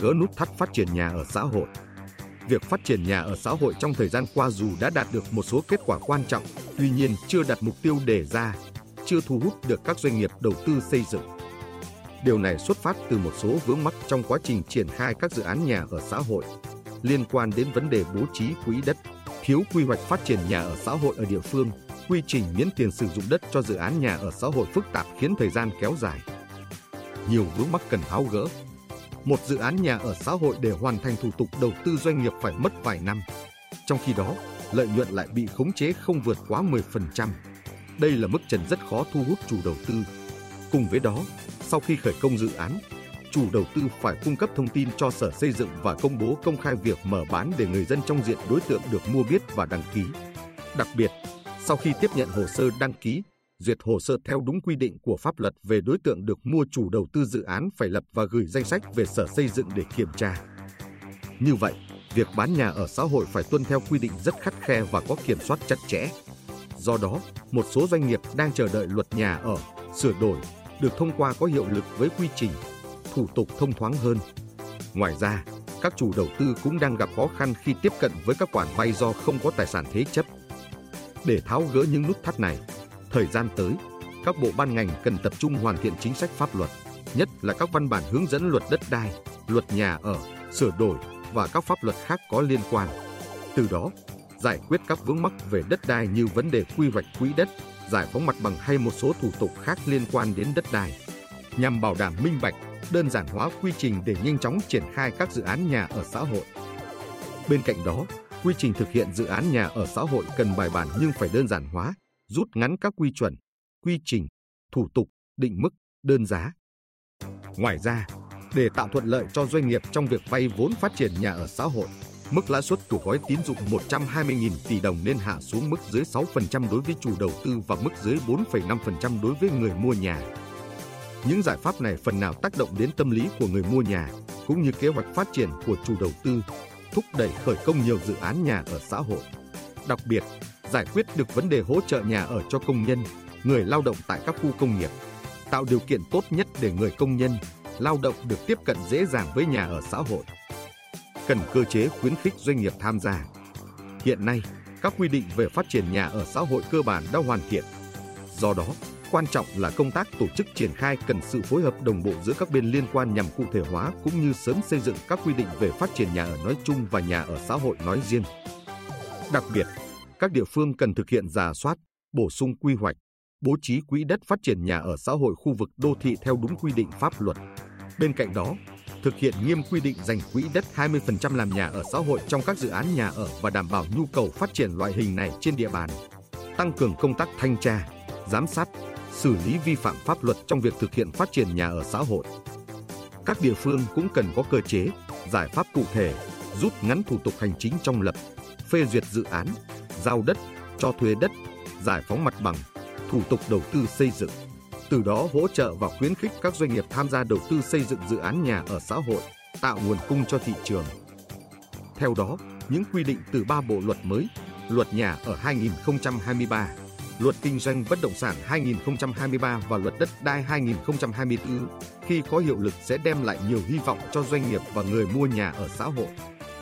gỡ nút thắt phát triển nhà ở xã hội. Việc phát triển nhà ở xã hội trong thời gian qua dù đã đạt được một số kết quả quan trọng, tuy nhiên chưa đạt mục tiêu đề ra, chưa thu hút được các doanh nghiệp đầu tư xây dựng. Điều này xuất phát từ một số vướng mắc trong quá trình triển khai các dự án nhà ở xã hội liên quan đến vấn đề bố trí quỹ đất, thiếu quy hoạch phát triển nhà ở xã hội ở địa phương, quy trình miễn tiền sử dụng đất cho dự án nhà ở xã hội phức tạp khiến thời gian kéo dài. Nhiều vướng mắc cần tháo gỡ. Một dự án nhà ở xã hội để hoàn thành thủ tục đầu tư doanh nghiệp phải mất vài năm. Trong khi đó, lợi nhuận lại bị khống chế không vượt quá 10%. Đây là mức trần rất khó thu hút chủ đầu tư. Cùng với đó, sau khi khởi công dự án, chủ đầu tư phải cung cấp thông tin cho Sở Xây dựng và công bố công khai việc mở bán để người dân trong diện đối tượng được mua biết và đăng ký. Đặc biệt, sau khi tiếp nhận hồ sơ đăng ký, duyệt hồ sơ theo đúng quy định của pháp luật về đối tượng được mua chủ đầu tư dự án phải lập và gửi danh sách về Sở Xây dựng để kiểm tra. Như vậy, việc bán nhà ở xã hội phải tuân theo quy định rất khắt khe và có kiểm soát chặt chẽ. Do đó, một số doanh nghiệp đang chờ đợi luật nhà ở sửa đổi được thông qua có hiệu lực với quy trình, thủ tục thông thoáng hơn. Ngoài ra, các chủ đầu tư cũng đang gặp khó khăn khi tiếp cận với các khoản vay do không có tài sản thế chấp. Để tháo gỡ những nút thắt này, thời gian tới, các bộ ban ngành cần tập trung hoàn thiện chính sách pháp luật, nhất là các văn bản hướng dẫn luật đất đai, luật nhà ở, sửa đổi và các pháp luật khác có liên quan. Từ đó, giải quyết các vướng mắc về đất đai như vấn đề quy hoạch quỹ đất, giải phóng mặt bằng hay một số thủ tục khác liên quan đến đất đai, nhằm bảo đảm minh bạch, đơn giản hóa quy trình để nhanh chóng triển khai các dự án nhà ở xã hội. Bên cạnh đó, quy trình thực hiện dự án nhà ở xã hội cần bài bản nhưng phải đơn giản hóa, rút ngắn các quy chuẩn, quy trình, thủ tục, định mức, đơn giá. Ngoài ra, để tạo thuận lợi cho doanh nghiệp trong việc vay vốn phát triển nhà ở xã hội, mức lãi suất của gói tín dụng 120.000 tỷ đồng nên hạ xuống mức dưới 6% đối với chủ đầu tư và mức dưới 4,5% đối với người mua nhà. Những giải pháp này phần nào tác động đến tâm lý của người mua nhà, cũng như kế hoạch phát triển của chủ đầu tư, thúc đẩy khởi công nhiều dự án nhà ở xã hội. Đặc biệt, giải quyết được vấn đề hỗ trợ nhà ở cho công nhân, người lao động tại các khu công nghiệp, tạo điều kiện tốt nhất để người công nhân, lao động được tiếp cận dễ dàng với nhà ở xã hội. Cần cơ chế khuyến khích doanh nghiệp tham gia. Hiện nay, các quy định về phát triển nhà ở xã hội cơ bản đã hoàn thiện. Do đó, quan trọng là công tác tổ chức triển khai cần sự phối hợp đồng bộ giữa các bên liên quan nhằm cụ thể hóa cũng như sớm xây dựng các quy định về phát triển nhà ở nói chung và nhà ở xã hội nói riêng. Đặc biệt, các địa phương cần thực hiện giả soát, bổ sung quy hoạch, bố trí quỹ đất phát triển nhà ở xã hội khu vực đô thị theo đúng quy định pháp luật. Bên cạnh đó, thực hiện nghiêm quy định dành quỹ đất 20% làm nhà ở xã hội trong các dự án nhà ở và đảm bảo nhu cầu phát triển loại hình này trên địa bàn. Tăng cường công tác thanh tra, giám sát, xử lý vi phạm pháp luật trong việc thực hiện phát triển nhà ở xã hội. Các địa phương cũng cần có cơ chế, giải pháp cụ thể, rút ngắn thủ tục hành chính trong lập, phê duyệt dự án, giao đất, cho thuê đất, giải phóng mặt bằng, thủ tục đầu tư xây dựng. Từ đó hỗ trợ và khuyến khích các doanh nghiệp tham gia đầu tư xây dựng dự án nhà ở xã hội, tạo nguồn cung cho thị trường. Theo đó, những quy định từ ba bộ luật mới, luật nhà ở 2023, luật kinh doanh bất động sản 2023 và luật đất đai 2024 khi có hiệu lực sẽ đem lại nhiều hy vọng cho doanh nghiệp và người mua nhà ở xã hội.